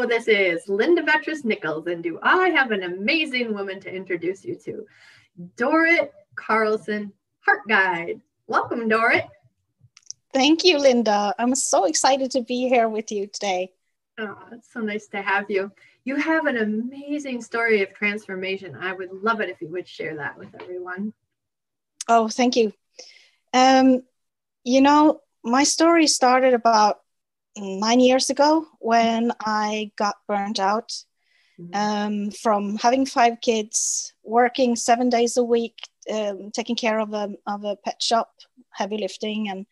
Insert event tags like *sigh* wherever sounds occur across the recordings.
Hello, this is Linda Vetris Nichols, and do I have an amazing woman to introduce you to? Dorit Carlson, Heart Guide. Welcome, Dorit. Thank you, Linda. I'm so excited to be here with you today. Oh, it's so nice to have you. You have an amazing story of transformation. I would love it if you would share that with everyone. Oh, thank you. Um, you know, my story started about nine years ago when I got burnt out mm-hmm. um, from having five kids, working seven days a week, um, taking care of a, of a pet shop, heavy lifting, and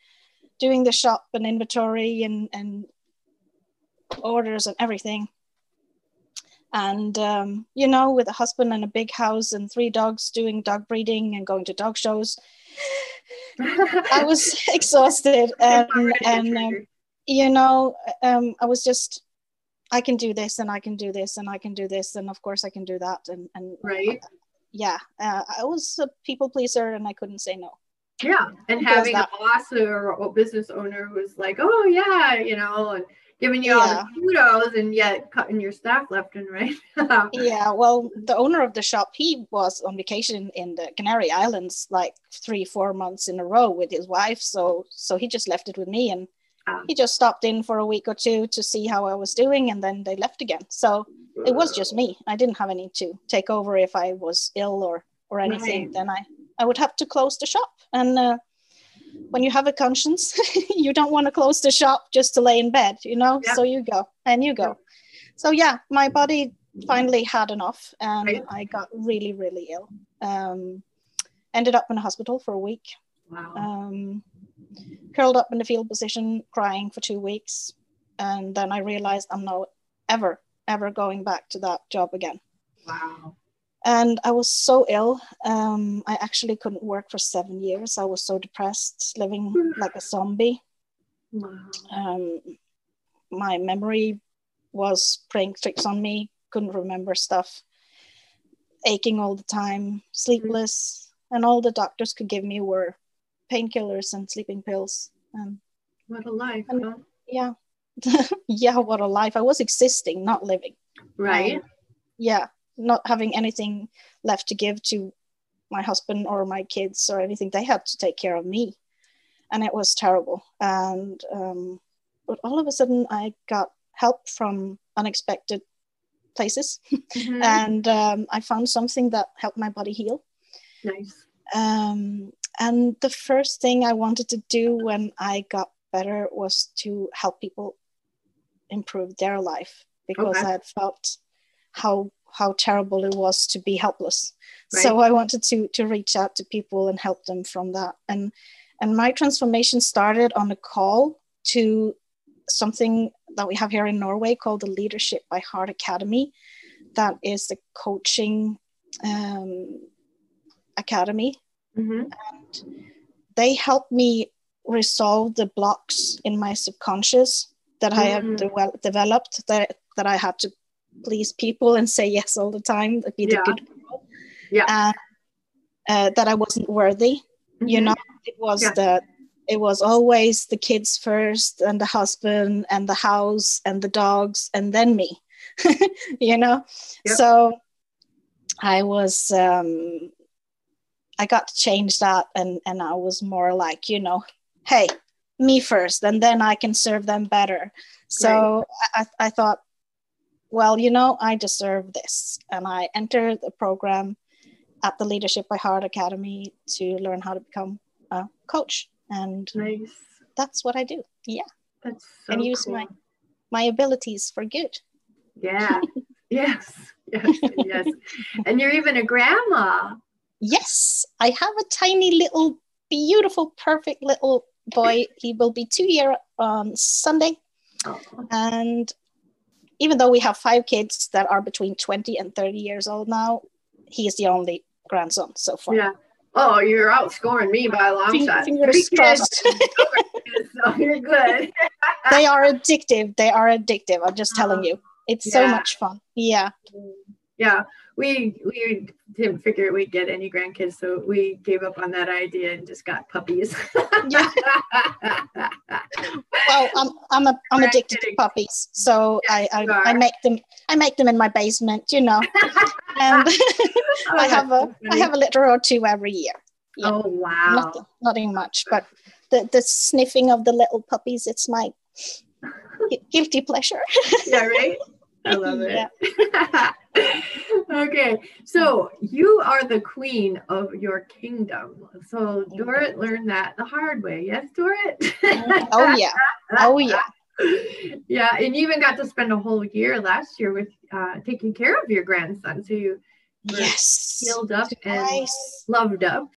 doing the shop and inventory and, and orders and everything. And, um, you know, with a husband and a big house and three dogs doing dog breeding and going to dog shows, *laughs* I was *laughs* exhausted. And, and um, you know, um, I was just, I can do this and I can do this and I can do this. And of course I can do that. And, and right. yeah, uh, I was a people pleaser and I couldn't say no. Yeah. And having a boss or a business owner who's like, oh yeah, you know, and giving you yeah. all the kudos and yet cutting your staff left and right. *laughs* yeah, well, the owner of the shop, he was on vacation in the Canary Islands like three, four months in a row with his wife. So, so he just left it with me, and he just stopped in for a week or two to see how I was doing, and then they left again. So it was just me. I didn't have any to take over if I was ill or or anything. Right. Then I I would have to close the shop. And uh, when you have a conscience, *laughs* you don't want to close the shop just to lay in bed, you know. So you go and you go. So yeah, my body finally had enough, and right. I got really really ill. Um, ended up in a hospital for a week. Wow. Um, curled up in the field position, crying for two weeks. And then I realized I'm not ever, ever going back to that job again. Wow. And I was so ill. Um, I actually couldn't work for seven years. I was so depressed, living *sighs* like a zombie. Wow. Um, my memory was playing tricks on me, couldn't remember stuff, aching all the time, sleepless. And all the doctors could give me were painkillers and sleeping pills. Um, what a life! And, huh? Yeah, *laughs* yeah, what a life! I was existing, not living. Right. Um, yeah, not having anything left to give to my husband or my kids or anything. They had to take care of me, and it was terrible. And um, but all of a sudden, I got help from unexpected places, mm-hmm. *laughs* and um, I found something that helped my body heal. Nice. Um, and the first thing I wanted to do when I got better was to help people improve their life because okay. I had felt how how terrible it was to be helpless. Right. So I wanted to to reach out to people and help them from that. And and my transformation started on a call to something that we have here in Norway called the Leadership by Heart Academy. That is the coaching um, academy Mm-hmm. And they help me resolve the blocks in my subconscious that mm-hmm. I have mm-hmm. de- developed that, that I had to please people and say yes all the time, be the yeah. good girl. Yeah. And uh, that I wasn't worthy. Mm-hmm. You know, it was yeah. the it was always the kids first and the husband and the house and the dogs and then me *laughs* you know yep. so i was um, I got to change that and and I was more like, you know, hey, me first, and then I can serve them better. So I, I thought, well, you know, I deserve this. And I entered the program at the Leadership by Heart Academy to learn how to become a coach. And nice. that's what I do. Yeah. That's so and use cool. my my abilities for good. Yeah. *laughs* yes. Yes. Yes. and you're even a grandma. Yes, I have a tiny little, beautiful, perfect little boy. He will be two year on Sunday. And even though we have five kids that are between 20 and 30 years old now, he is the only grandson so far. Yeah. Oh, you're outscoring me by a long Fing- shot. Fingers crossed. *laughs* so you're good. they are addictive. They are addictive. I'm just telling uh-huh. you. It's yeah. so much fun. Yeah. Yeah we we didn't figure we'd get any grandkids, so we gave up on that idea and just got puppies. yeah. oh, I'm I'm a, I'm addicted to puppies, so I I, I, make them I make them in my basement, you know, *laughs* oh, and oh, *laughs* I have a I have a litter or two every year. Yeah. Oh wow! Nothing, nothing much, but the the sniffing of the little puppies, it's my *laughs* guilty pleasure. yeah, right. I love it. *laughs* okay, so you are the queen of your kingdom. So Dorit learned that the hard way. Yes, Dorit? *laughs* oh yeah. Oh yeah. *laughs* yeah, and you even got to spend a whole year last year with uh, taking care of your grandson. So you yes healed up and loved up.